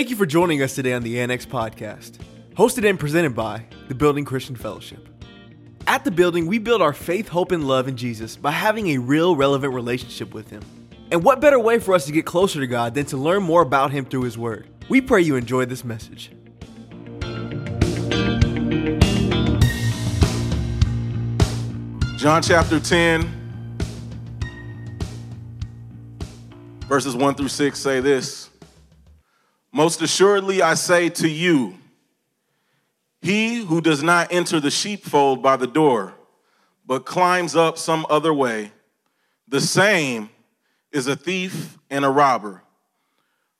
Thank you for joining us today on the Annex Podcast, hosted and presented by the Building Christian Fellowship. At the building, we build our faith, hope, and love in Jesus by having a real, relevant relationship with Him. And what better way for us to get closer to God than to learn more about Him through His Word? We pray you enjoy this message. John chapter 10, verses 1 through 6 say this Most assuredly I say to you, he who does not enter the sheepfold by the door, but climbs up some other way, the same is a thief and a robber.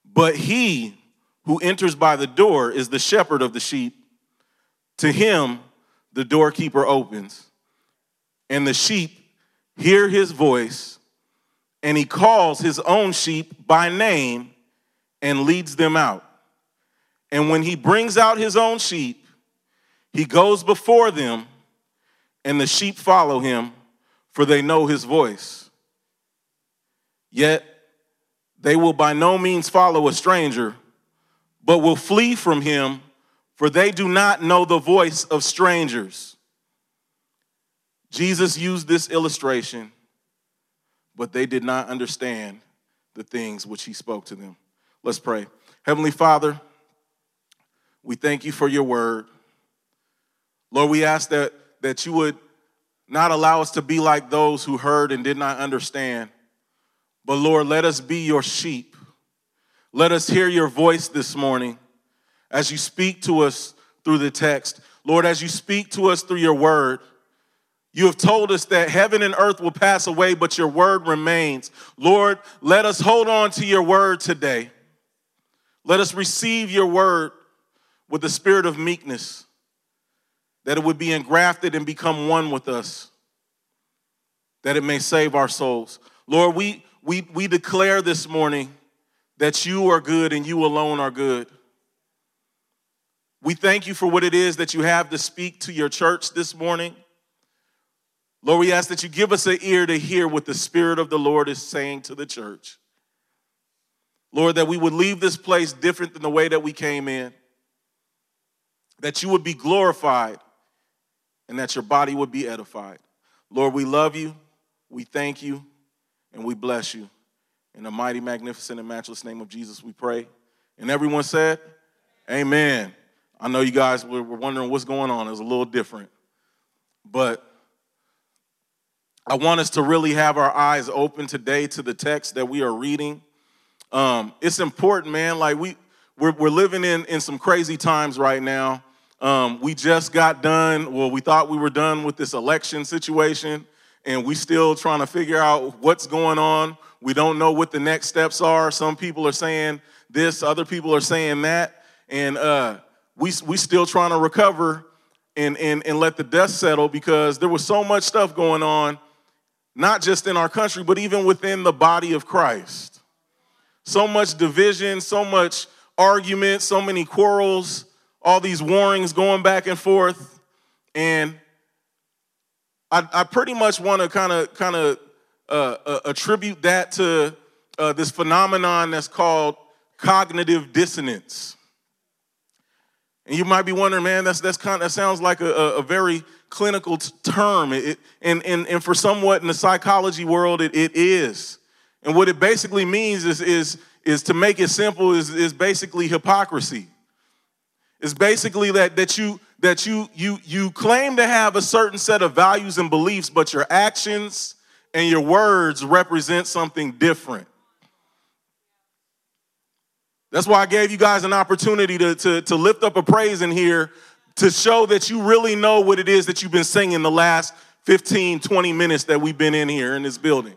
But he who enters by the door is the shepherd of the sheep. To him the doorkeeper opens and the sheep hear his voice, and he calls his own sheep by name and leads them out. And when he brings out his own sheep, he goes before them, and the sheep follow him, for they know his voice. Yet they will by no means follow a stranger, but will flee from him, for they do not know the voice of strangers. Jesus used this illustration, but they did not understand the things which he spoke to them. Let's pray. Heavenly Father, we thank you for your word. Lord, we ask that, that you would not allow us to be like those who heard and did not understand, but Lord, let us be your sheep. Let us hear your voice this morning as you speak to us through the text. Lord, as you speak to us through your word, you have told us that heaven and earth will pass away, but your word remains. Lord, let us hold on to your word today. Let us receive your word with the spirit of meekness, that it would be engrafted and become one with us, that it may save our souls. Lord, we, we, we declare this morning that you are good and you alone are good. We thank you for what it is that you have to speak to your church this morning. Lord, we ask that you give us an ear to hear what the Spirit of the Lord is saying to the church. Lord, that we would leave this place different than the way that we came in, that you would be glorified, and that your body would be edified. Lord, we love you, we thank you, and we bless you. In the mighty, magnificent, and matchless name of Jesus, we pray. And everyone said, Amen. I know you guys were wondering what's going on. It was a little different. But I want us to really have our eyes open today to the text that we are reading. Um, it's important, man. Like we we're, we're living in in some crazy times right now. Um, we just got done. Well, we thought we were done with this election situation, and we still trying to figure out what's going on. We don't know what the next steps are. Some people are saying this, other people are saying that, and uh, we we still trying to recover and and and let the dust settle because there was so much stuff going on not just in our country, but even within the body of Christ. So much division, so much argument, so many quarrels, all these warrings going back and forth. And I, I pretty much want to kind of kind of uh, uh, attribute that to uh, this phenomenon that's called cognitive dissonance. And you might be wondering, man, that's that's kind of, that sounds like a, a, very clinical term. It, and, and, and for somewhat in the psychology world, it, it is. And what it basically means is, is, is to make it simple, is, is basically hypocrisy. It's basically that, that, you, that you, you, you claim to have a certain set of values and beliefs, but your actions and your words represent something different. That's why I gave you guys an opportunity to, to, to lift up a praise in here to show that you really know what it is that you've been singing the last 15, 20 minutes that we've been in here in this building.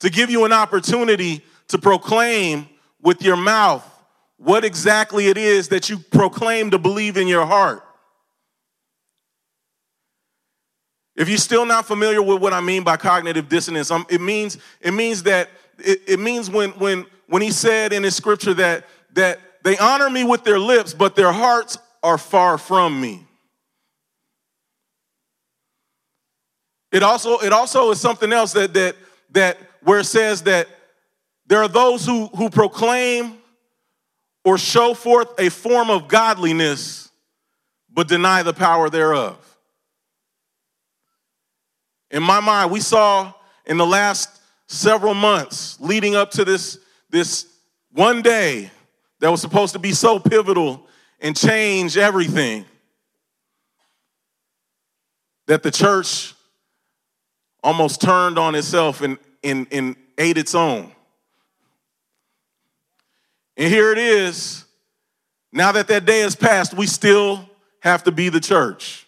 To give you an opportunity to proclaim with your mouth what exactly it is that you proclaim to believe in your heart. If you're still not familiar with what I mean by cognitive dissonance, um, it means it means that it, it means when when when he said in his scripture that that they honor me with their lips, but their hearts are far from me. It also, it also is something else that, that, that where it says that there are those who, who proclaim or show forth a form of godliness, but deny the power thereof. In my mind, we saw in the last several months leading up to this, this one day that was supposed to be so pivotal and change everything that the church almost turned on itself and, and, and ate its own. And here it is. Now that that day has passed, we still have to be the church.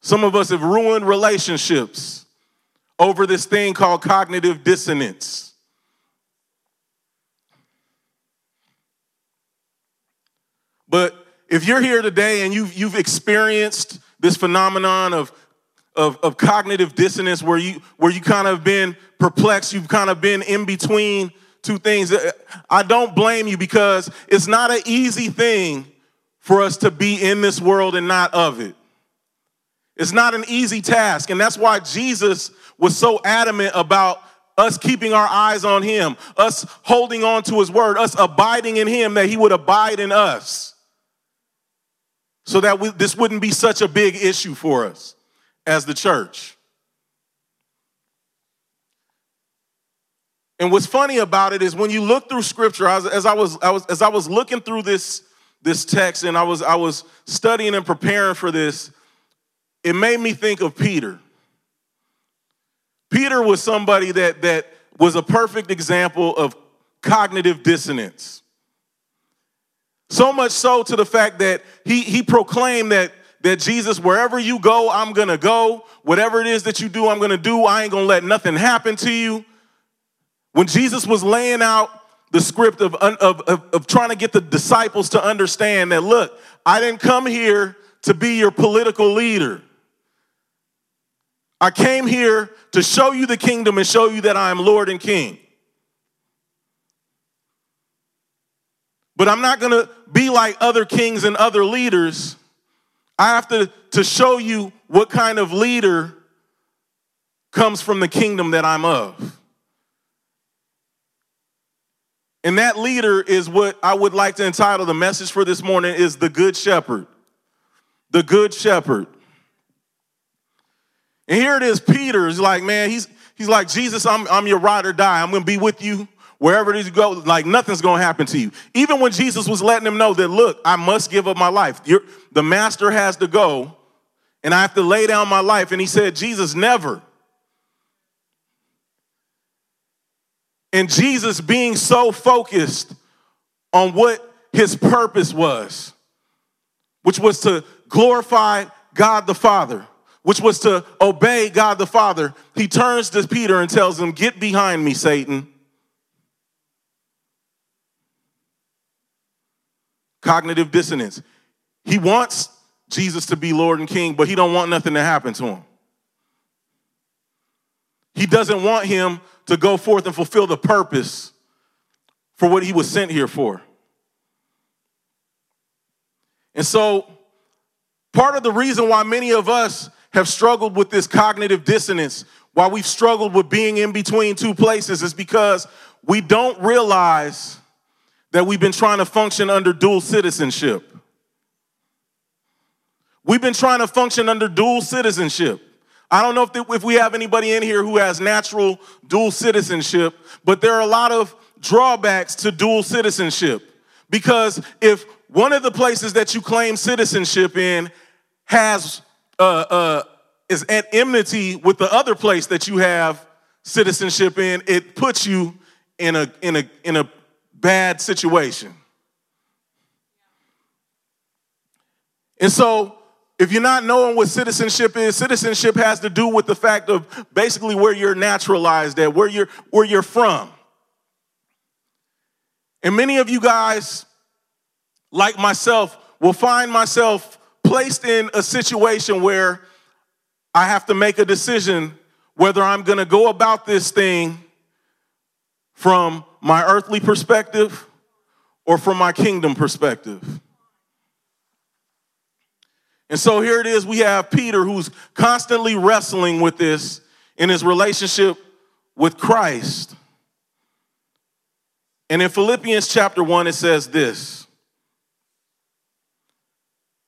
Some of us have ruined relationships over this thing called cognitive dissonance. But if you're here today and you've, you've experienced this phenomenon of, of, of cognitive dissonance where you, where you kind of been perplexed, you've kind of been in between two things, uh, uh, I don't blame you because it's not an easy thing for us to be in this world and not of it. It's not an easy task. And that's why Jesus was so adamant about us keeping our eyes on him, us holding on to his word, us abiding in him, that he would abide in us. So that we, this wouldn't be such a big issue for us as the church. And what's funny about it is when you look through scripture, as, as I was, I was, as I was looking through this, this text and I was, I was studying and preparing for this, it made me think of Peter. Peter was somebody that, that was a perfect example of cognitive dissonance. So much so to the fact that he, he proclaimed that, that Jesus, wherever you go, I'm gonna go. Whatever it is that you do, I'm gonna do. I ain't gonna let nothing happen to you. When Jesus was laying out the script of, of, of, of trying to get the disciples to understand that, look, I didn't come here to be your political leader. I came here to show you the kingdom and show you that I am Lord and King. But I'm not to be like other kings and other leaders. I have to, to show you what kind of leader comes from the kingdom that I'm of. And that leader is what I would like to entitle the message for this morning is the good shepherd. The good shepherd. And here it is, Peter is like, man, he's, he's like, Jesus, I'm, I'm your ride or die. I'm to be with you wherever you go. Like, nothing's going to happen to you. Even when Jesus was letting him know that, look, I must give up my life. You're, the master has to go, and I have to lay down my life. And he said, Jesus, never. And Jesus being so focused on what his purpose was, which was to glorify God the Father which was to obey God the Father, he turns to Peter and tells him, Get behind me, Satan. Cognitive dissonance. He wants Jesus to be Lord and King, but he don't want nothing to happen to him. He doesn't want him to go forth and fulfill the purpose for what he was sent here for. And so, part of the reason why many of us have struggled with this cognitive dissonance, why we've struggled with being in between two places, is because we don't realize that we've been trying to function under dual citizenship. We've been trying to function under dual citizenship. I don't know if, the, if we have anybody in here who has natural dual citizenship, but there are a lot of drawbacks to dual citizenship. Because if one of the places that you claim citizenship in has uh, uh, is at enmity with the other place that you have citizenship in, it puts you in a in a in a bad situation. And so, if you're not knowing what citizenship is, citizenship has to do with the fact of basically where you're naturalized at, where you're where you're from. And many of you guys, like myself, will find myself placed in a situation where I have to make a decision whether I'm going to go about this thing from my earthly perspective or from my kingdom perspective. And so here it is we have Peter who's constantly wrestling with this in his relationship with Christ. And in Philippians chapter 1, it says this.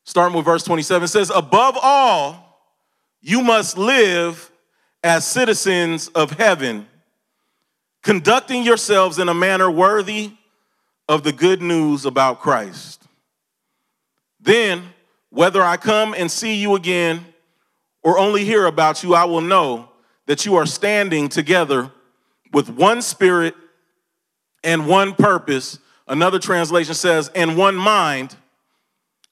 Starting with verse 27, it says, Above all, you must live as citizens of heaven, conducting yourselves in a manner worthy of the good news about Christ. Then, whether I come and see you again or only hear about you, I will know that you are standing together with one spirit and one purpose. Another translation says, and one mind,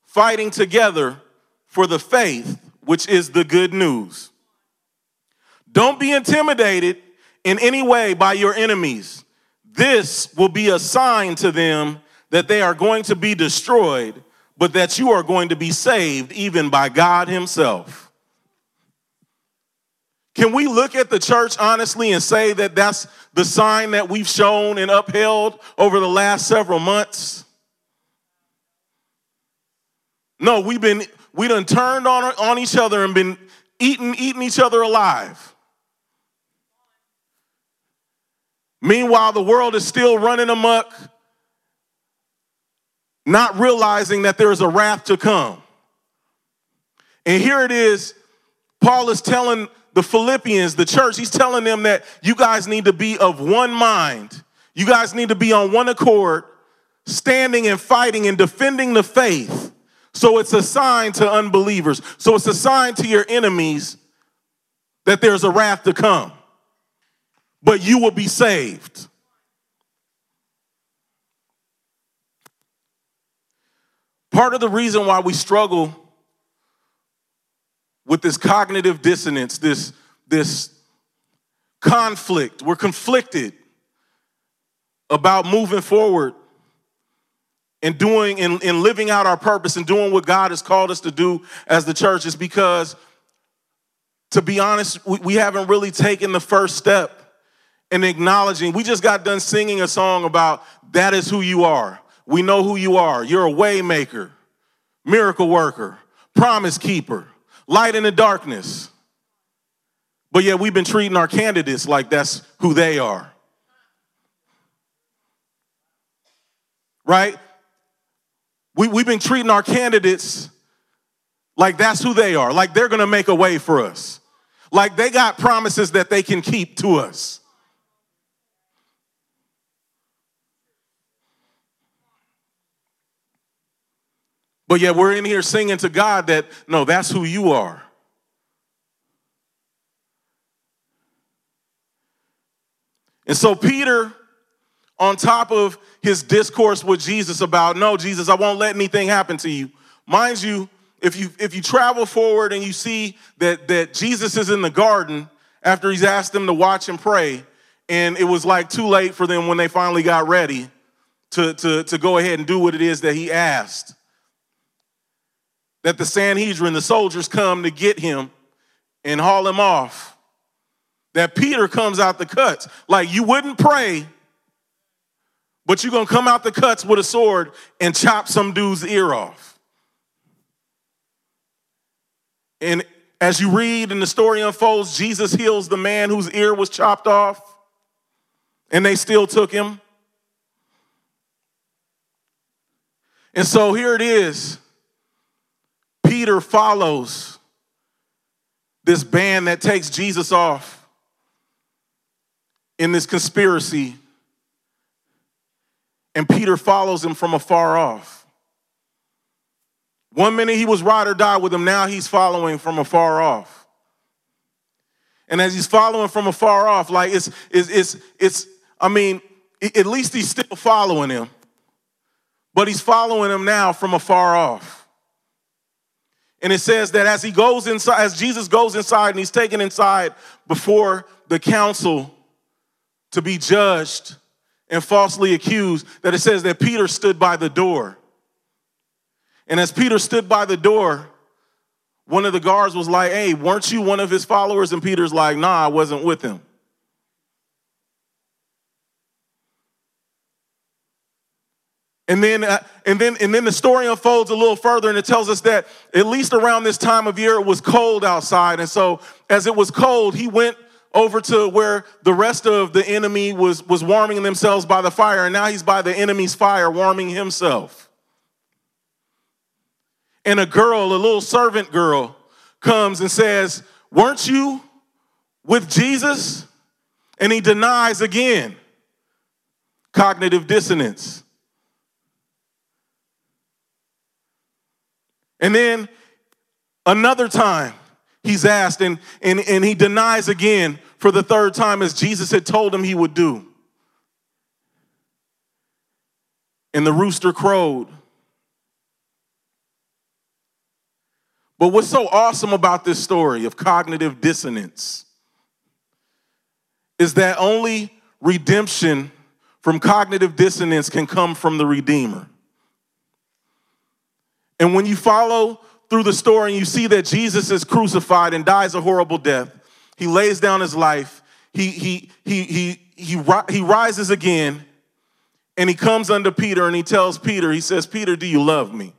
fighting together for the faith, which is the good news. Don't be intimidated in any way by your enemies. This will be a sign to them that they are going to be destroyed, but that you are going to be saved even by God Himself. Can we look at the church honestly and say that that's the sign that we've shown and upheld over the last several months? No, we've been we done turned on, on each other and been eating, eating each other alive. Meanwhile, the world is still running amok, not realizing that there is a wrath to come. And here it is, Paul is telling the Philippians, the church, he's telling them that you guys need to be of one mind. You guys need to be on one accord, standing and fighting and defending the faith. So it's a sign to unbelievers. So it's a sign to your enemies that there's a wrath to come. But you will be saved. Part of the reason why we struggle with this cognitive dissonance, this, this conflict. We're conflicted about moving forward and doing and, and living out our purpose and doing what God has called us to do as the church is because, to be honest, we, we haven't really taken the first step in acknowledging. We just got done singing a song about that is who you are. We know who you are. You're a waymaker, miracle worker, promise keeper light in the darkness. But yet we've been treating our candidates like that's who they are. Right? We, we've been treating our candidates like that's who they are, like they're gonna make a way for us, like they got promises that they can keep to us. But yet we're in here singing to God that, no, that's who you are. And so Peter, on top of his discourse with Jesus about, no, Jesus, I won't let anything happen to you. Mind you, if you if you travel forward and you see that that Jesus is in the garden after he's asked them to watch and pray, and it was like too late for them when they finally got ready to, to, to go ahead and do what it is that he asked that the Sanhedrin, the soldiers, come to get him and haul him off. That Peter comes out the cuts. Like you wouldn't pray, but you're gonna come out the cuts with a sword and chop some dude's ear off. And as you read and the story unfolds, Jesus heals the man whose ear was chopped off, and they still took him. And so here it is. Peter follows this band that takes Jesus off in this conspiracy, and Peter follows him from afar off. One minute he was ride or die with him, now he's following from afar off. And as he's following from afar off, like it's, it's, it's, it's I mean, at least he's still following him, but he's following him now from afar off. And it says that as he goes inside, as Jesus goes inside and he's taken inside before the council to be judged and falsely accused, that it says that Peter stood by the door. And as Peter stood by the door, one of the guards was like, Hey, weren't you one of his followers? And Peter's like, Nah, I wasn't with him. And then, uh, and then, and then the story unfolds a little further, and it tells us that at least around this time of year, it was cold outside. And so, as it was cold, he went over to where the rest of the enemy was, was warming themselves by the fire, and now he's by the enemy's fire warming himself. And a girl, a little servant girl, comes and says, Weren't you with Jesus? And he denies again. Cognitive dissonance. And then another time, he's asked, and, and, and he denies again for the third time, as Jesus had told him he would do. And the rooster crowed. But what's so awesome about this story of cognitive dissonance is that only redemption from cognitive dissonance can come from the Redeemer. And when you follow through the story and you see that Jesus is crucified and dies a horrible death, he lays down his life, he, he, he, he, he, he rises again, and he comes unto Peter and he tells Peter, he says, Peter, do you love me?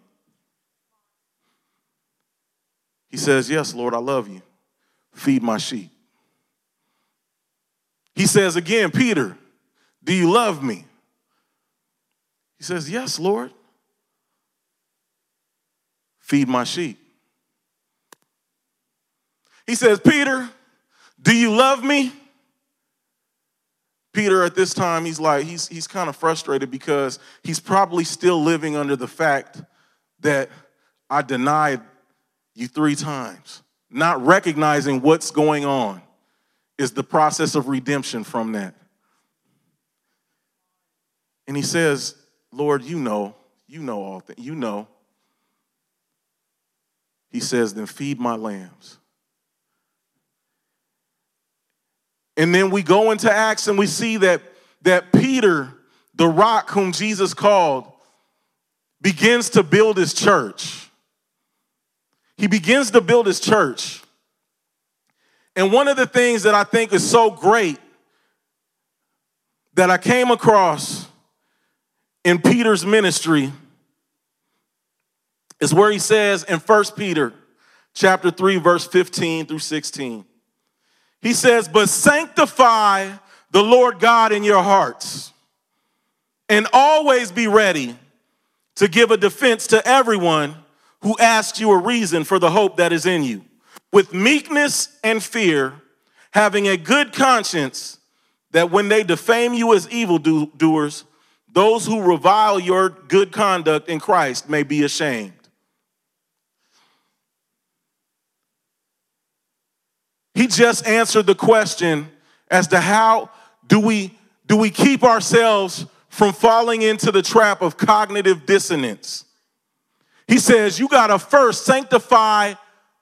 He says, Yes, Lord, I love you. Feed my sheep. He says again, Peter, do you love me? He says, Yes, Lord. Feed my sheep. He says, Peter, do you love me? Peter, at this time, he's like, he's, he's kind of frustrated because he's probably still living under the fact that I denied you three times. Not recognizing what's going on is the process of redemption from that. And he says, Lord, you know, you know all things, you know. He says, then feed my lambs. And then we go into Acts and we see that, that Peter, the rock whom Jesus called, begins to build his church. He begins to build his church. And one of the things that I think is so great that I came across in Peter's ministry is where he says in 1 Peter chapter 3 verse 15 through 16. He says, "But sanctify the Lord God in your hearts, and always be ready to give a defense to everyone who asks you a reason for the hope that is in you, with meekness and fear, having a good conscience, that when they defame you as evildoers, those who revile your good conduct in Christ may be ashamed. He just answered the question as to how do we do we keep ourselves from falling into the trap of cognitive dissonance. He says you got to first sanctify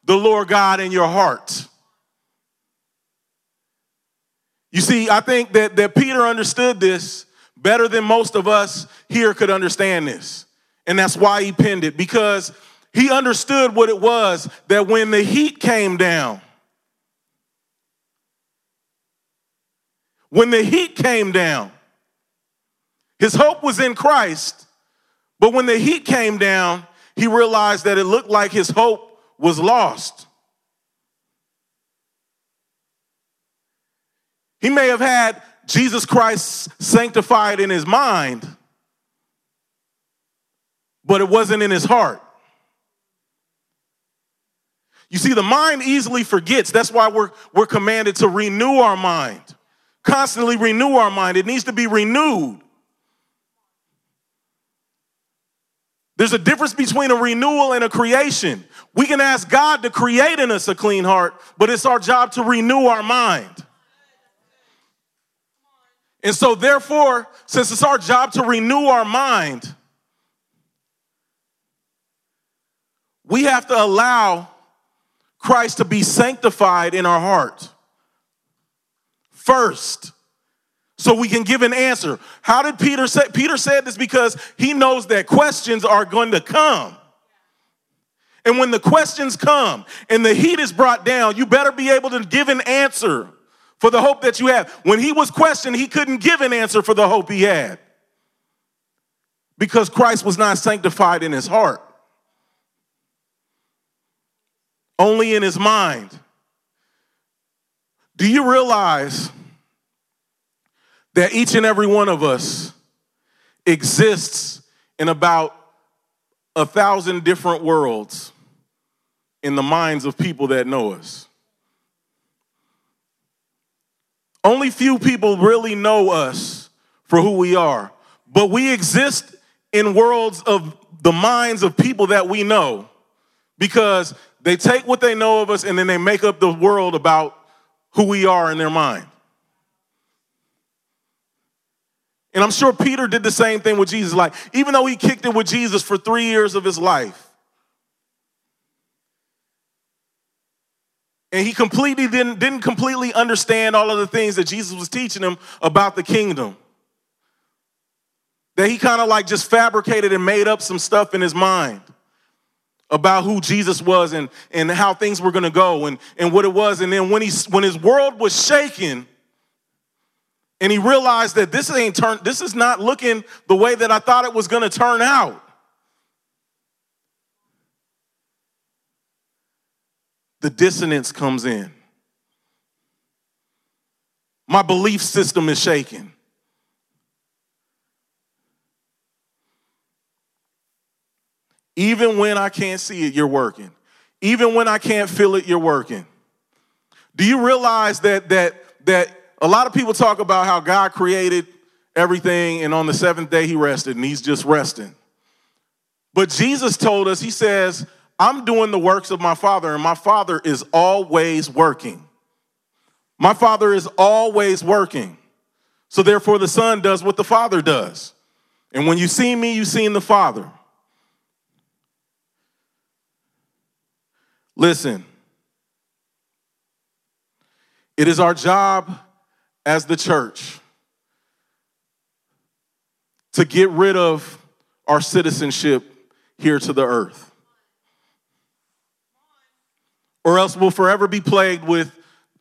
the Lord God in your heart. You see, I think that, that Peter understood this better than most of us here could understand this. And that's why he penned it, because he understood what it was that when the heat came down, when the heat came down, his hope was in Christ, but when the heat came down, he realized that it looked like his hope was lost. He may have had Jesus Christ sanctified in his mind, but it wasn't in his heart. You see, the mind easily forgets. That's why we're, we're commanded to renew our mind, constantly renew our mind. It needs to be renewed. There's a difference between a renewal and a creation. We can ask God to create in us a clean heart, but it's our job to renew our mind. And so, therefore, since it's our job to renew our mind, we have to allow Christ to be sanctified in our heart first so we can give an answer. How did Peter say? Peter said this because he knows that questions are going to come. And when the questions come and the heat is brought down, you better be able to give an answer for the hope that you have. When he was questioned, he couldn't give an answer for the hope he had because Christ was not sanctified in his heart, only in his mind. Do you realize that each and every one of us exists in about a thousand different worlds in the minds of people that know us? Only few people really know us for who we are, but we exist in worlds of the minds of people that we know because they take what they know of us and then they make up the world about who we are in their mind. And I'm sure Peter did the same thing with Jesus. Like, even though he kicked it with Jesus for three years of his life, and he completely didn't, didn't completely understand all of the things that Jesus was teaching him about the kingdom. That he kind of like just fabricated and made up some stuff in his mind about who Jesus was and, and how things were gonna go and, and what it was. And then when he when his world was shaken, and he realized that this ain't turn, this is not looking the way that I thought it was gonna turn out. The dissonance comes in. My belief system is shaken. Even when I can't see it, you're working. Even when I can't feel it, you're working. Do you realize that that that a lot of people talk about how God created everything and on the seventh day he rested and he's just resting. But Jesus told us, he says, I'm doing the works of my Father and my Father is always working. My Father is always working. So therefore, the Son does what the Father does. And when you see me, you seen the Father. Listen, it is our job as the church to get rid of our citizenship here to the earth. Or else we'll forever be plagued with,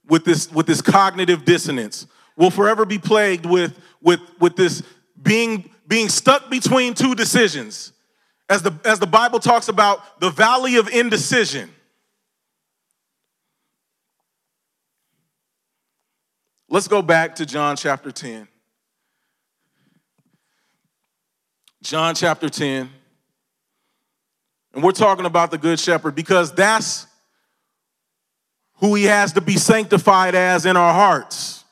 with, this, with this cognitive dissonance. We'll forever be plagued with, with, with this being, being stuck between two decisions. As the, as the Bible talks about the valley of indecision. Let's go back to John chapter 10. John chapter 10. And we're talking about the Good Shepherd because that's who he has to be sanctified as in our hearts.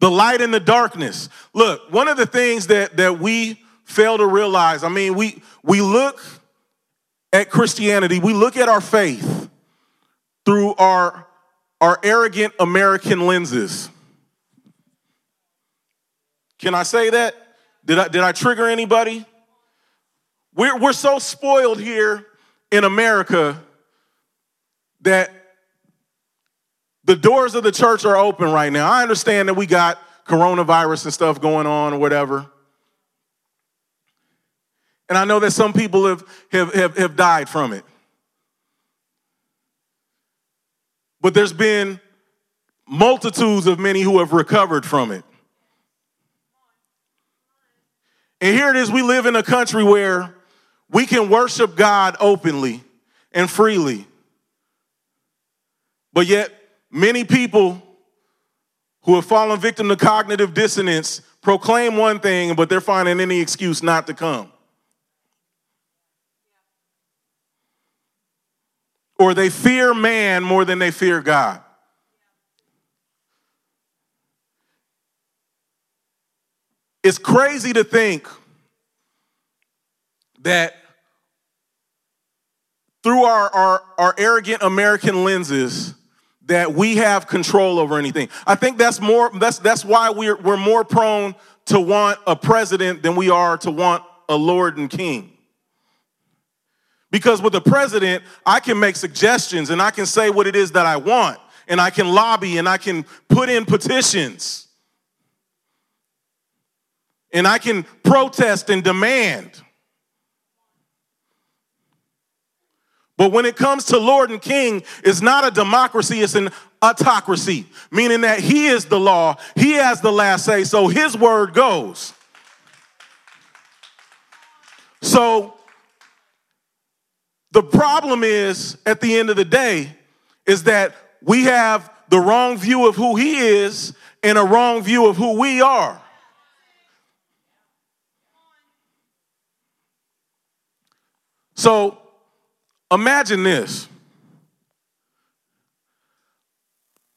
The light in the darkness. Look, one of the things that, that we fail to realize, I mean, we, we look at Christianity, we look at our faith through our are arrogant American lenses. Can I say that? Did I, did I trigger anybody? We're, we're so spoiled here in America that the doors of the church are open right now. I understand that we got coronavirus and stuff going on or whatever. And I know that some people have, have, have, have died from it. But there's been multitudes of many who have recovered from it. And here it is we live in a country where we can worship God openly and freely. But yet, many people who have fallen victim to cognitive dissonance proclaim one thing, but they're finding any excuse not to come. Or they fear man more than they fear God. It's crazy to think that through our, our, our arrogant American lenses, that we have control over anything. I think that's more that's that's why we're we're more prone to want a president than we are to want a Lord and King. Because with the president, I can make suggestions and I can say what it is that I want, and I can lobby and I can put in petitions, and I can protest and demand. But when it comes to Lord and King, it's not a democracy, it's an autocracy, meaning that He is the law, He has the last say, so His word goes. So the problem is, at the end of the day, is that we have the wrong view of who he is and a wrong view of who we are. So imagine this.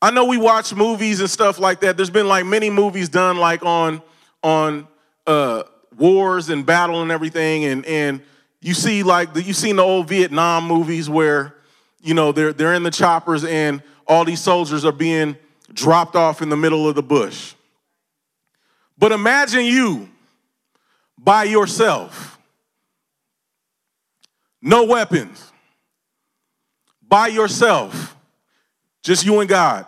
I know we watch movies and stuff like that. There's been like many movies done like on on uh, wars and battle and everything, and and you see like the, you seen the old Vietnam movies where you know they're they're in the choppers and all these soldiers are being dropped off in the middle of the bush. But imagine you by yourself, no weapons, by yourself, just you and God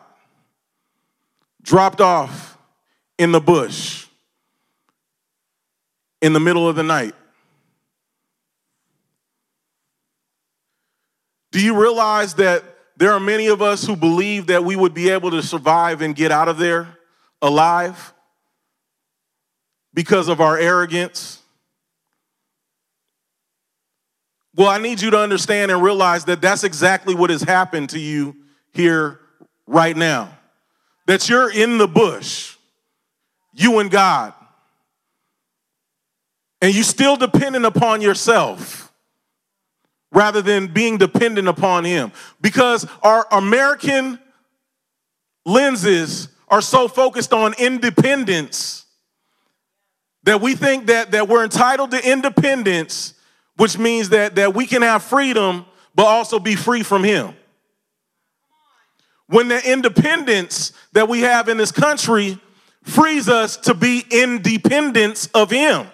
dropped off in the bush in the middle of the night. Do you realize that there are many of us who believe that we would be able to survive and get out of there alive because of our arrogance? Well, I need you to understand and realize that that's exactly what has happened to you here right now that you're in the bush, you and God, and you're still dependent upon yourself rather than being dependent upon Him. Because our American lenses are so focused on independence that we think that, that we're entitled to independence, which means that, that we can have freedom but also be free from Him when the independence that we have in this country frees us to be independence of Him.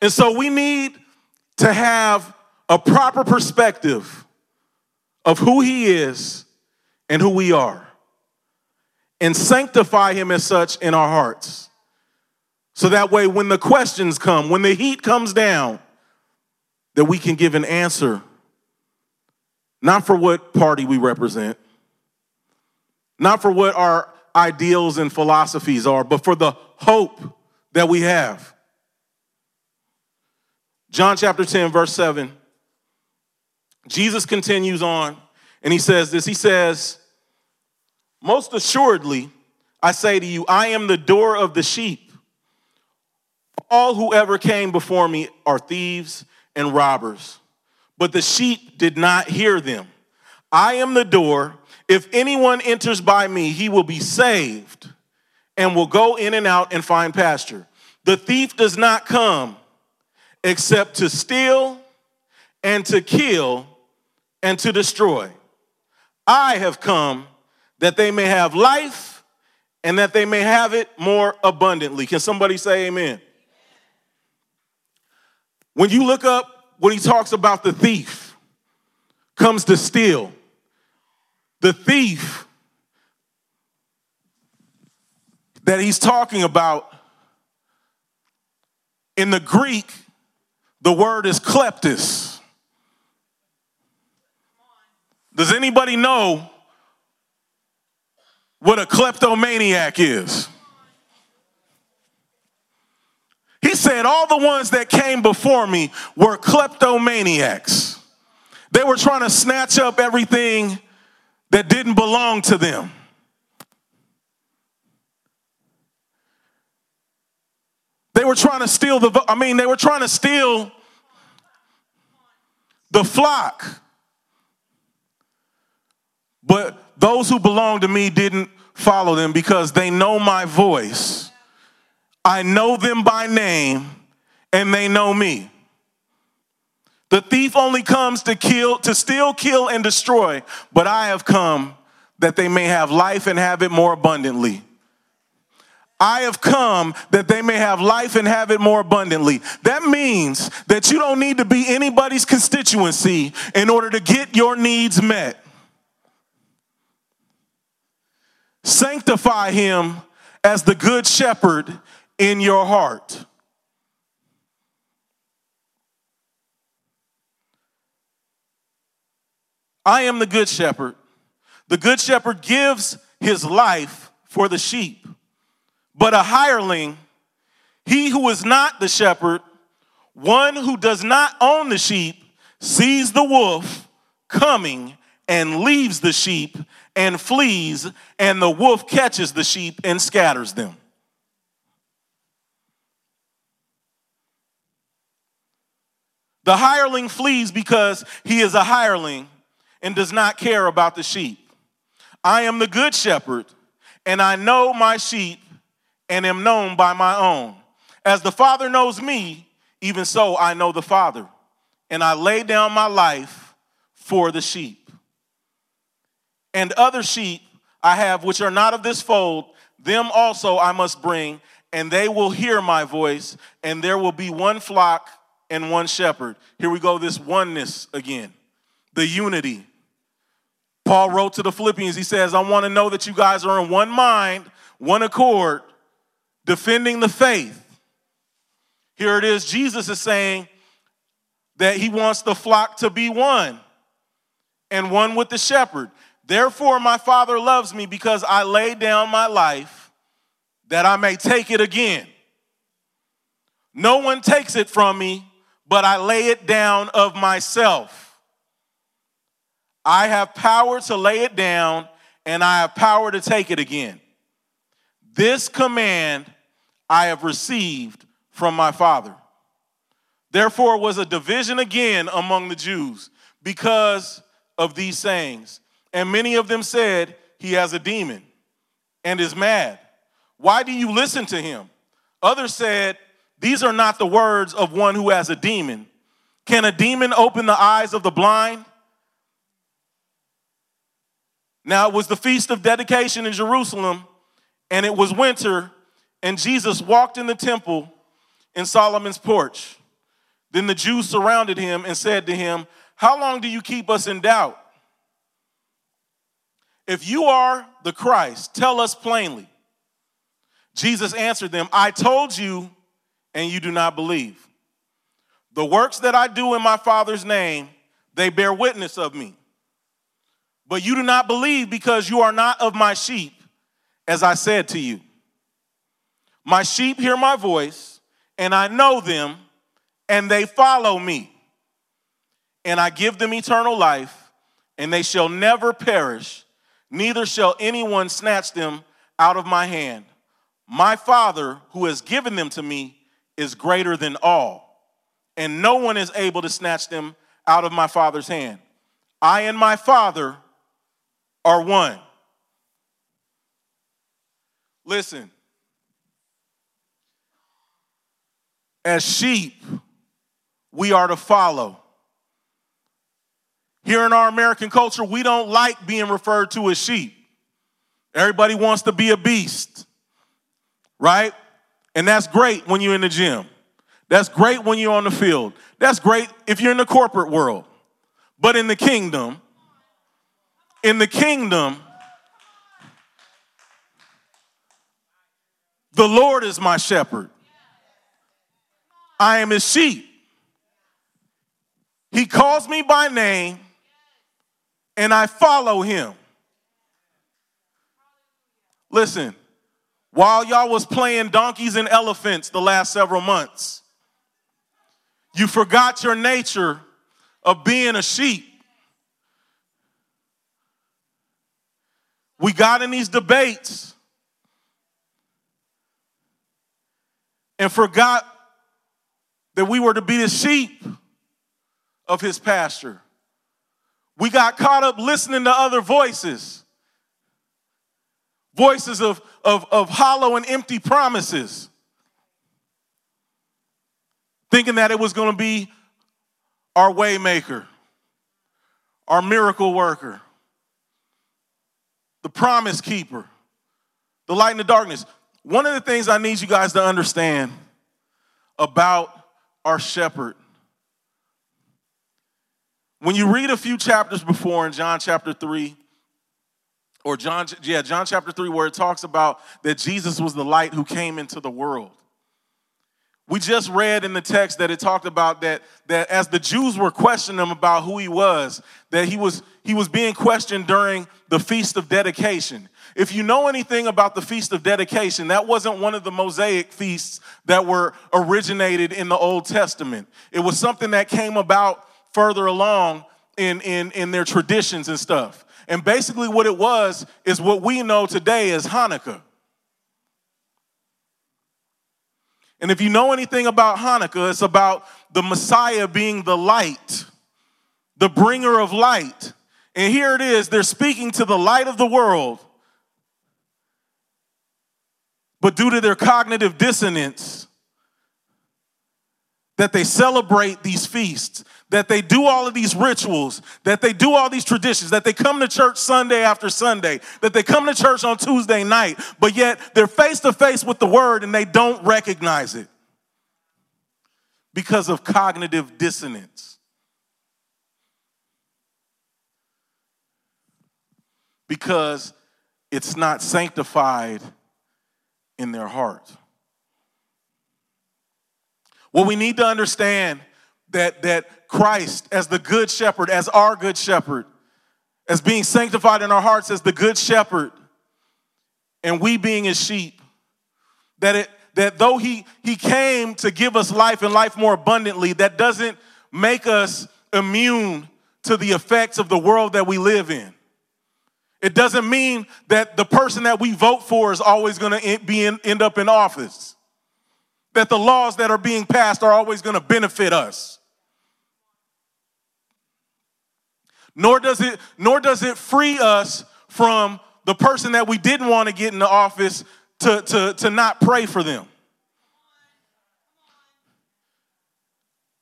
And so we need to have a proper perspective of who He is and who we are, and sanctify Him as such in our hearts. So that way, when the questions come, when the heat comes down, that we can give an answer not for what party we represent, not for what our ideals and philosophies are, but for the hope that we have. John chapter 10, verse 7. Jesus continues on and he says this He says, Most assuredly, I say to you, I am the door of the sheep. All who ever came before me are thieves and robbers but the sheep did not hear them. I am the door. If anyone enters by me, he will be saved and will go in and out and find pasture. The thief does not come except to steal and to kill and to destroy. I have come that they may have life and that they may have it more abundantly. Can somebody say amen? When you look up when he talks about the thief comes to steal. The thief that he's talking about in the Greek, the word is kleptis. Does anybody know what a kleptomaniac is? He said, All the ones that came before me were kleptomaniacs. They were trying to snatch up everything that didn't belong to them. They were trying to steal the, I mean, they were trying to steal the flock. But those who belong to me didn't follow them because they know my voice I know them by name and they know me. The thief only comes to kill, to steal, kill, and destroy, but I have come that they may have life and have it more abundantly. I have come that they may have life and have it more abundantly. That means that you don't need to be anybody's constituency in order to get your needs met. Sanctify him as the good shepherd in your heart. I am the good shepherd. The good shepherd gives his life for the sheep. But a hireling, he who is not the shepherd, one who does not own the sheep, sees the wolf coming and leaves the sheep and flees, and the wolf catches the sheep and scatters them. The hireling flees because he is a hireling and does not care about the sheep. I am the good shepherd, and I know my sheep and am known by my own. As the Father knows me, even so I know the Father, and I lay down my life for the sheep. And other sheep I have which are not of this fold, them also I must bring, and they will hear my voice, and there will be one flock and one shepherd. Here we go, this oneness again, the unity. Paul wrote to the Philippians, he says, I want to know that you guys are in one mind, one accord, defending the faith. Here it is, Jesus is saying that he wants the flock to be one and one with the shepherd. Therefore, my Father loves me because I lay down my life that I may take it again. No one takes it from me, but I lay it down of myself. I have power to lay it down, and I have power to take it again. This command I have received from my Father. Therefore was a division again among the Jews because of these sayings. And many of them said, He has a demon and is mad. Why do you listen to him? Others said, These are not the words of one who has a demon. Can a demon open the eyes of the blind? Now it was the feast of dedication in Jerusalem, and it was winter, and Jesus walked in the temple in Solomon's porch. Then the Jews surrounded him and said to him, How long do you keep us in doubt? If you are the Christ, tell us plainly. Jesus answered them, I told you, and you do not believe. The works that I do in my Father's name, they bear witness of me. But you do not believe because you are not of my sheep, as I said to you. My sheep hear my voice, and I know them, and they follow me. And I give them eternal life, and they shall never perish, neither shall anyone snatch them out of my hand. My Father, who has given them to me, is greater than all, and no one is able to snatch them out of my Father's hand. I and my Father are one. Listen, as sheep, we are to follow. Here in our American culture, we don't like being referred to as sheep. Everybody wants to be a beast, right? And that's great when you're in the gym. That's great when you're on the field. That's great if you're in the corporate world. But in the kingdom, in the kingdom, the Lord is my shepherd. I am his sheep. He calls me by name and I follow him. Listen, while y'all was playing donkeys and elephants the last several months, you forgot your nature of being a sheep. We got in these debates and forgot that we were to be the sheep of his pasture. We got caught up listening to other voices, voices of, of, of hollow and empty promises, thinking that it was going to be our waymaker, our miracle worker the promise keeper, the light in the darkness. One of the things I need you guys to understand about our shepherd. When you read a few chapters before in John chapter 3, or John, yeah, John chapter 3, where it talks about that Jesus was the light who came into the world. We just read in the text that it talked about that, that as the Jews were questioning him about who he was, that he was, he was being questioned during the Feast of Dedication. If you know anything about the Feast of Dedication, that wasn't one of the Mosaic feasts that were originated in the Old Testament. It was something that came about further along in, in, in their traditions and stuff. And basically, what it was is what we know today as Hanukkah. And if you know anything about Hanukkah, it's about the Messiah being the light, the bringer of light. And here it is, they're speaking to the light of the world. But due to their cognitive dissonance, that they celebrate these feasts, that they do all of these rituals, that they do all these traditions, that they come to church Sunday after Sunday, that they come to church on Tuesday night, but yet they're face to face with the word and they don't recognize it because of cognitive dissonance. Because it's not sanctified in their heart. What we need to understand that, that Christ, as the good shepherd, as our good shepherd, as being sanctified in our hearts as the good shepherd, and we being his sheep, that it that though he he came to give us life and life more abundantly, that doesn't make us immune to the effects of the world that we live in. It doesn't mean that the person that we vote for is always going to be end up in office. That the laws that are being passed are always going to benefit us. Nor does it nor does it free us from the person that we didn't want to get in the office to, to, to not pray for them.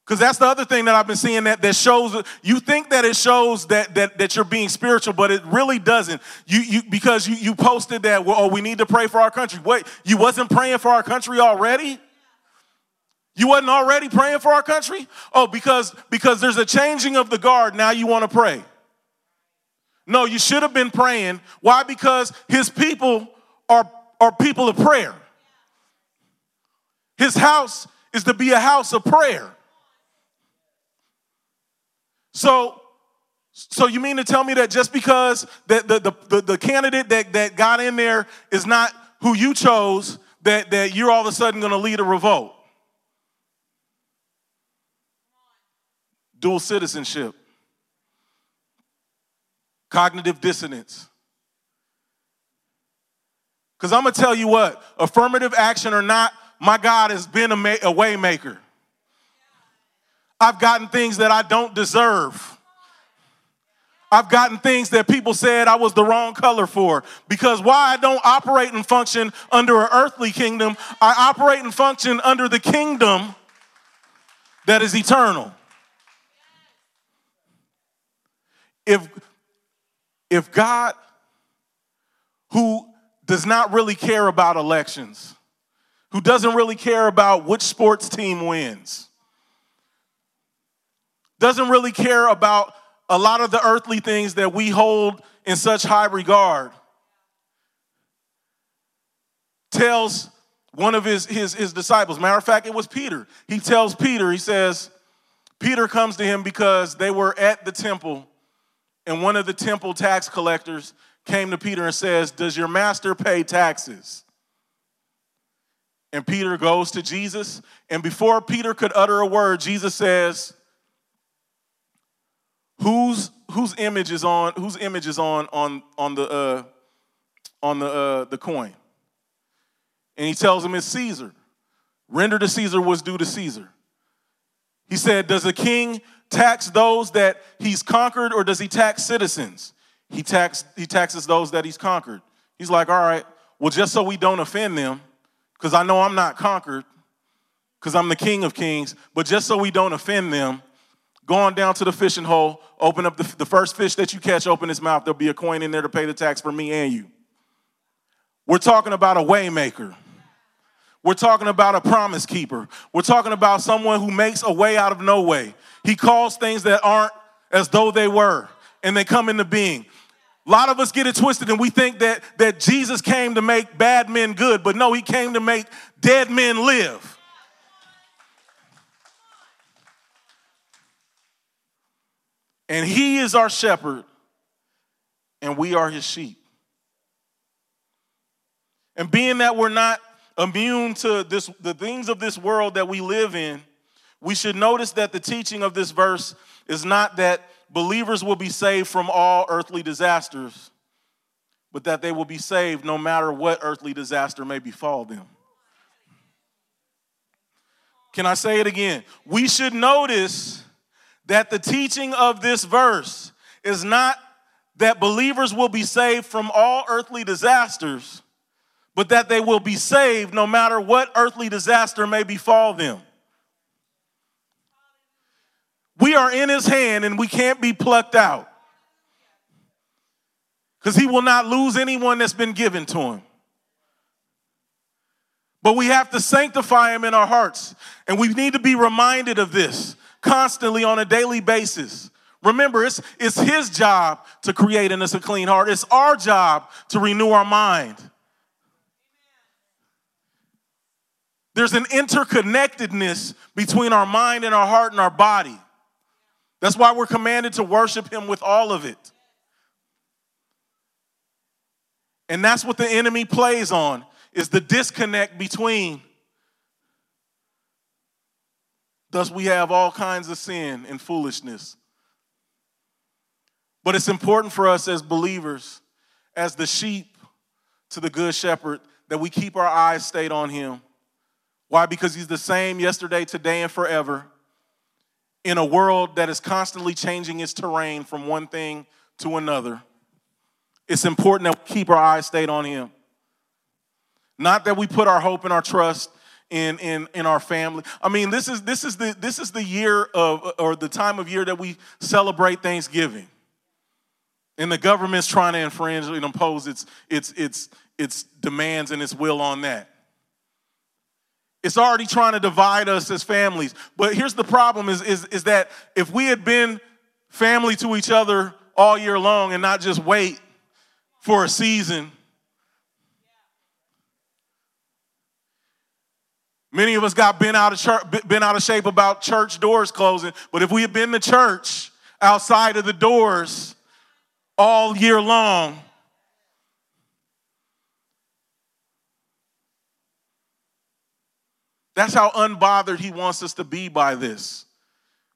Because that's the other thing that I've been seeing that, that shows you think that it shows that, that, that you're being spiritual, but it really doesn't. You, you because you, you posted that, well, oh, we need to pray for our country. Wait, you wasn't praying for our country already? You wasn't already praying for our country? Oh, because because there's a changing of the guard, now you want to pray. No, you should have been praying. Why? Because his people are, are people of prayer. His house is to be a house of prayer. So, so you mean to tell me that just because the, the, the, the, candidate that, that got in there is not who you chose, that, that you're all of a sudden going to lead a revolt? Dual citizenship, cognitive dissonance. Because I'm going to tell you what, affirmative action or not, my God has been a, ma- a waymaker. I've gotten things that I don't deserve. I've gotten things that people said I was the wrong color for. Because why I don't operate and function under an earthly kingdom, I operate and function under the kingdom that is eternal. If, if God, who does not really care about elections, who doesn't really care about which sports team wins, doesn't really care about a lot of the earthly things that we hold in such high regard. Tells one of his, his, his disciples, matter of fact, it was Peter. He tells Peter, he says, Peter comes to him because they were at the temple, and one of the temple tax collectors came to Peter and says, Does your master pay taxes? And Peter goes to Jesus, and before Peter could utter a word, Jesus says, whose whose image is on whose image is on on on the uh, on the uh, the coin? And he tells him it's caesar. Render to caesar what's due to caesar. He said does a king tax those that he's conquered or does he tax citizens? He tax he taxes those that he's conquered. He's like all right well just so we don't offend them because i know i'm not conquered because i'm the king of kings but just so we don't offend them Go on down to the fishing hole, open up the, the first fish that you catch, open his mouth. There'll be a coin in there to pay the tax for me and you. We're talking about a waymaker. We're talking about a promise keeper. We're talking about someone who makes a way out of no way. He calls things that aren't as though they were, and they come into being. A lot of us get it twisted and we think that, that Jesus came to make bad men good, but no, he came to make dead men live. And he is our shepherd, and we are his sheep. And being that we're not immune to this, the things of this world that we live in, we should notice that the teaching of this verse is not that believers will be saved from all earthly disasters, but that they will be saved no matter what earthly disaster may befall them. Can I say it again? We should notice that the teaching of this verse is not that believers will be saved from all earthly disasters, but that they will be saved no matter what earthly disaster may befall them. We are in his hand and we can't be plucked out. Because he will not lose anyone that's been given to him. But we have to sanctify him in our hearts. And we need to be reminded of this constantly on a daily basis. Remember, it's, it's his job to create in us a clean heart. It's our job to renew our mind. There's an interconnectedness between our mind and our heart and our body. That's why we're commanded to worship him with all of it. And that's what the enemy plays on is the disconnect between Thus we have all kinds of sin and foolishness. But it's important for us as believers, as the sheep to the good shepherd, that we keep our eyes stayed on him. Why? Because he's the same yesterday, today, and forever in a world that is constantly changing its terrain from one thing to another. It's important that we keep our eyes stayed on Him. Not that we put our hope and our trust in, in, in our family. I mean, this is, this, is the, this is the year of, or the time of year that we celebrate Thanksgiving. And the government's trying to infringe and impose its, its, its, its demands and its will on that. It's already trying to divide us as families. But here's the problem is, is, is that if we had been family to each other all year long and not just wait for a season, Many of us got bent out of church, bent out of shape about church doors closing. But if we had been to church outside of the doors all year long, That's how unbothered he wants us to be by this.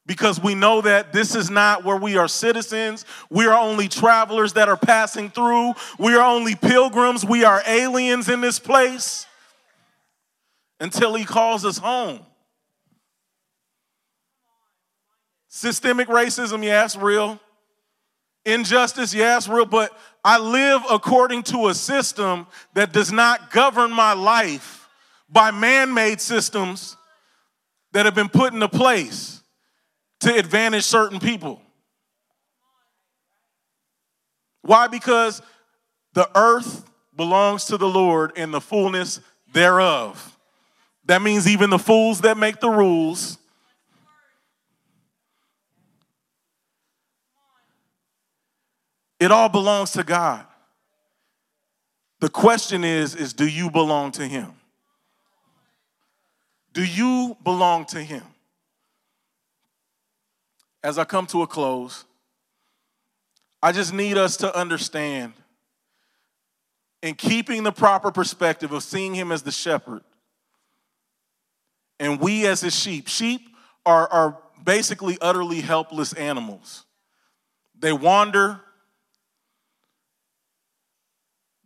Because we know that this is not where we are citizens. We are only travelers that are passing through. We are only pilgrims. We are aliens in this place until he calls us home. Systemic racism, yes, real. Injustice, yes, real. But I live according to a system that does not govern my life by man made systems that have been put into place to advantage certain people. Why? Because the earth belongs to the Lord and the fullness thereof. That means even the fools that make the rules. It all belongs to God. The question is is do you belong to him? Do you belong to Him? As I come to a close, I just need us to understand in keeping the proper perspective of seeing Him as the shepherd and we as His sheep. Sheep are, are basically utterly helpless animals. They wander,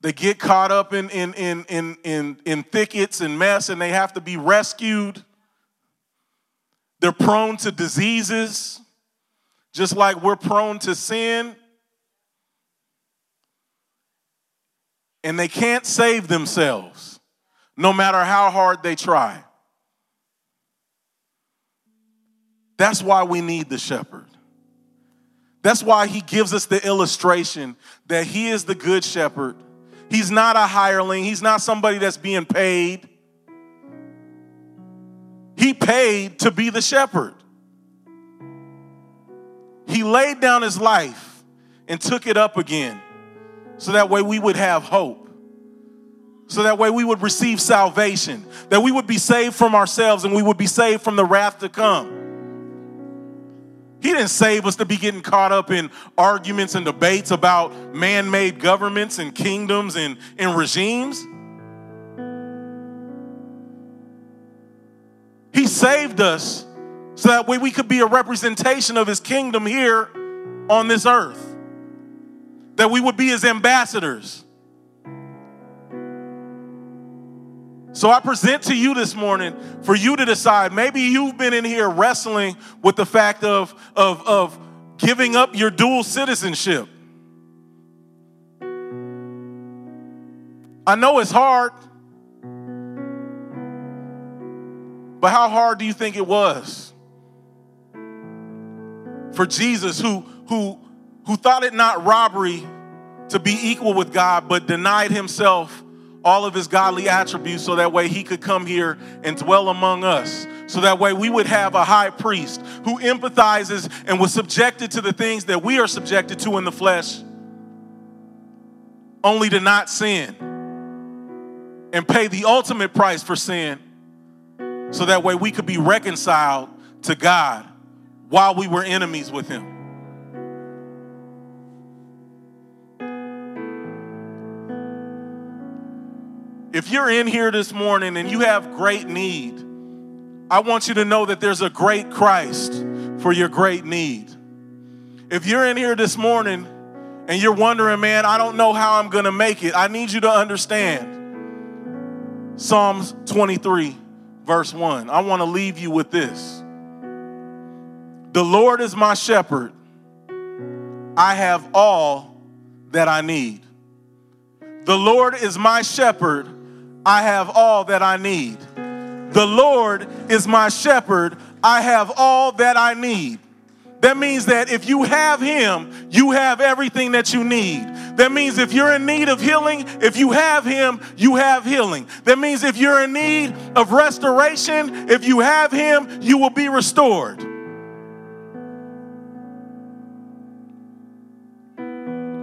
they get caught up in, in, in, in, in, in thickets and mess and they have to be rescued. They're prone to diseases, just like we're prone to sin. And they can't save themselves, no matter how hard they try. That's why we need the shepherd. That's why he gives us the illustration that he is the good shepherd He's not a hireling, he's not somebody that's being paid. He paid to be the shepherd. He laid down his life and took it up again so that way we would have hope. So that way we would receive salvation, that we would be saved from ourselves and we would be saved from the wrath to come. He didn't save us to be getting caught up in arguments and debates about man made governments and kingdoms and, and regimes. He saved us So that way we could be a representation of his kingdom here on this earth. That we would be his ambassadors. So I present to you this morning for you to decide. Maybe you've been in here wrestling with the fact of, of, of giving up your dual citizenship. I know it's hard, but how hard do you think it was for Jesus, who, who, who thought it not robbery to be equal with God, but denied himself all of his godly attributes so that way he could come here and dwell among us? So that way we would have a high priest who empathizes and was subjected to the things that we are subjected to in the flesh, only to not sin and pay the ultimate price for sin so that way we could be reconciled to God while we were enemies with Him. If you're in here this morning and you have great need, I want you to know that there's a great Christ for your great need. If you're in here this morning and you're wondering, man, I don't know how I'm going to make it, I need you to understand Psalms 23, verse 1. I want to leave you with this The Lord is my shepherd, I have all that I need. The Lord is my shepherd, I have all that I need. The Lord is my shepherd, I have all that I need. That means that if you have Him, you have everything that you need. That means if you're in need of healing, if you have Him, you have healing. That means if you're in need of restoration, if you have Him, you will be restored.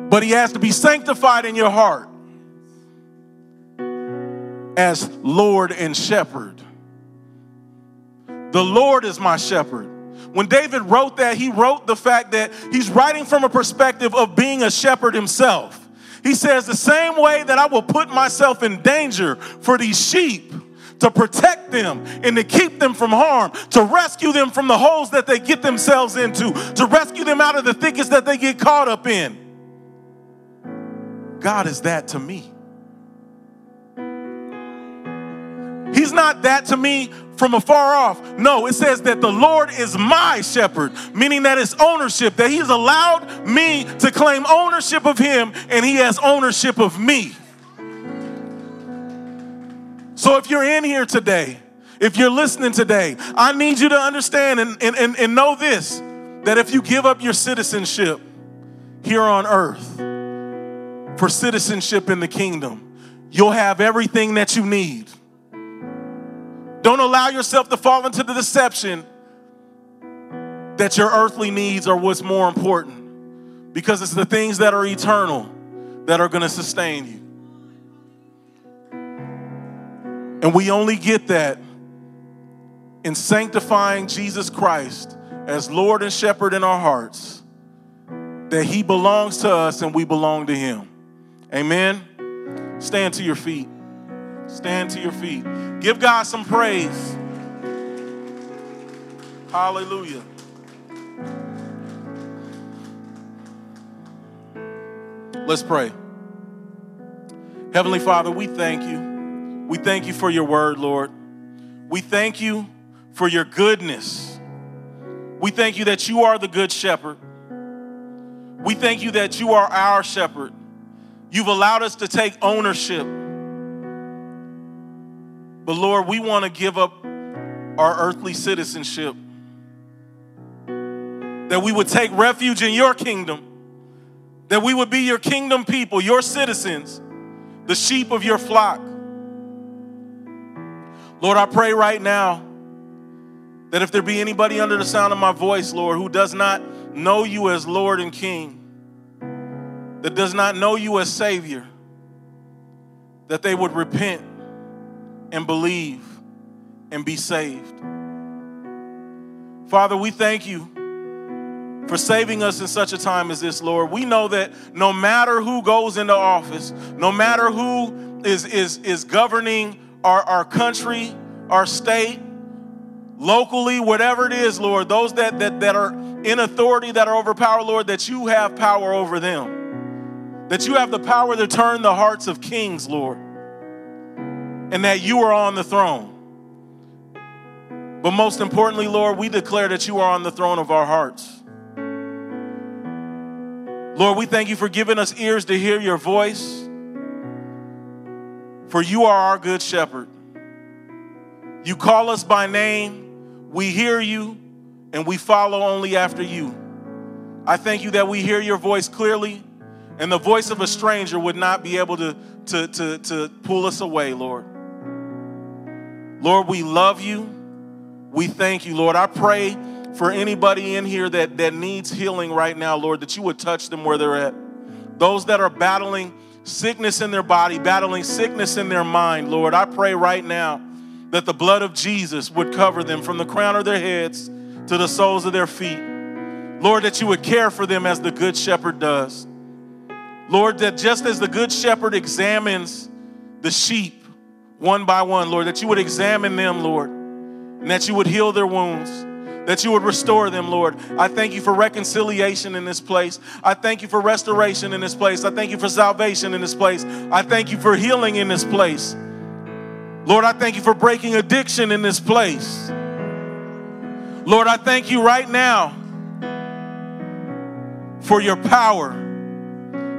But He has to be sanctified in your heart as Lord and Shepherd. The Lord is my shepherd. When David wrote that, he wrote the fact that he's writing from a perspective of being a shepherd himself. He says, The same way that I will put myself in danger for these sheep to protect them and to keep them from harm, to rescue them from the holes that they get themselves into, to rescue them out of the thickets that they get caught up in. God is that to me. Not that to me from afar off. No, it says that the Lord is my shepherd, meaning that it's ownership, that He's allowed me to claim ownership of Him and He has ownership of me. So if you're in here today, if you're listening today, I need you to understand and, and, and, and know this that if you give up your citizenship here on earth for citizenship in the kingdom, you'll have everything that you need. Don't allow yourself to fall into the deception that your earthly needs are what's more important because it's the things that are eternal that are going to sustain you. And we only get that in sanctifying Jesus Christ as Lord and Shepherd in our hearts, that He belongs to us and we belong to Him. Amen. Stand to your feet. Stand to your feet. Give God some praise. Hallelujah. Let's pray. Heavenly Father, we thank you. We thank you for your word, Lord. We thank you for your goodness. We thank you that you are the good shepherd. We thank you that you are our shepherd. You've allowed us to take ownership but Lord, we want to give up our earthly citizenship. That we would take refuge in your kingdom. That we would be your kingdom people, your citizens, the sheep of your flock. Lord, I pray right now that if there be anybody under the sound of my voice, Lord, who does not know you as Lord and King, that does not know you as Savior, that they would repent and believe and be saved. Father, we thank you for saving us in such a time as this, Lord. We know that no matter who goes into office, no matter who is, is, is governing our, our country, our state, locally, whatever it is, Lord, those that, that, that are in authority, that are overpowered, Lord, that you have power over them. That you have the power to turn the hearts of kings, Lord. And that you are on the throne. But most importantly, Lord, we declare that you are on the throne of our hearts. Lord, we thank you for giving us ears to hear your voice. For you are our good shepherd. You call us by name, we hear you, and we follow only after you. I thank you that we hear your voice clearly, and the voice of a stranger would not be able to, to, to, to pull us away, Lord. Lord, we love you. We thank you, Lord. I pray for anybody in here that, that needs healing right now, Lord, that you would touch them where they're at. Those that are battling sickness in their body, battling sickness in their mind, Lord, I pray right now that the blood of Jesus would cover them from the crown of their heads to the soles of their feet. Lord, that you would care for them as the Good Shepherd does. Lord, that just as the Good Shepherd examines the sheep one by one, Lord, that you would examine them, Lord and that you would heal their wounds, that you would restore them, Lord. I thank you for reconciliation in this place. I thank you for restoration in this place. I thank you for salvation in this place. I thank you for healing in this place. Lord, I thank you for breaking addiction in this place. Lord, I thank you right now for your power,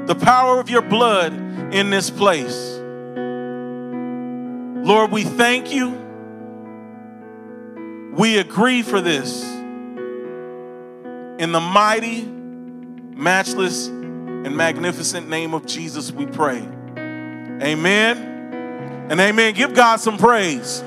the power of your blood in this place. Lord, we thank you. We agree for this. In the mighty, matchless, and magnificent name of Jesus, we pray. Amen and amen. Give God some praise.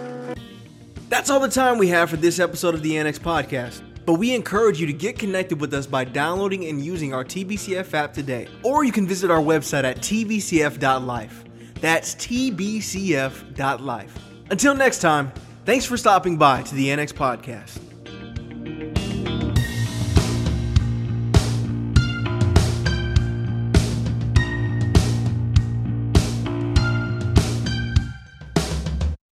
That's all the time we have for this episode of the Annex Podcast. But we encourage you to get connected with us by downloading and using our TBCF app today. Or you can visit our website at tbcf.life. That's tbcf.life. Until next time, Thanks for stopping by to the Annex Podcast.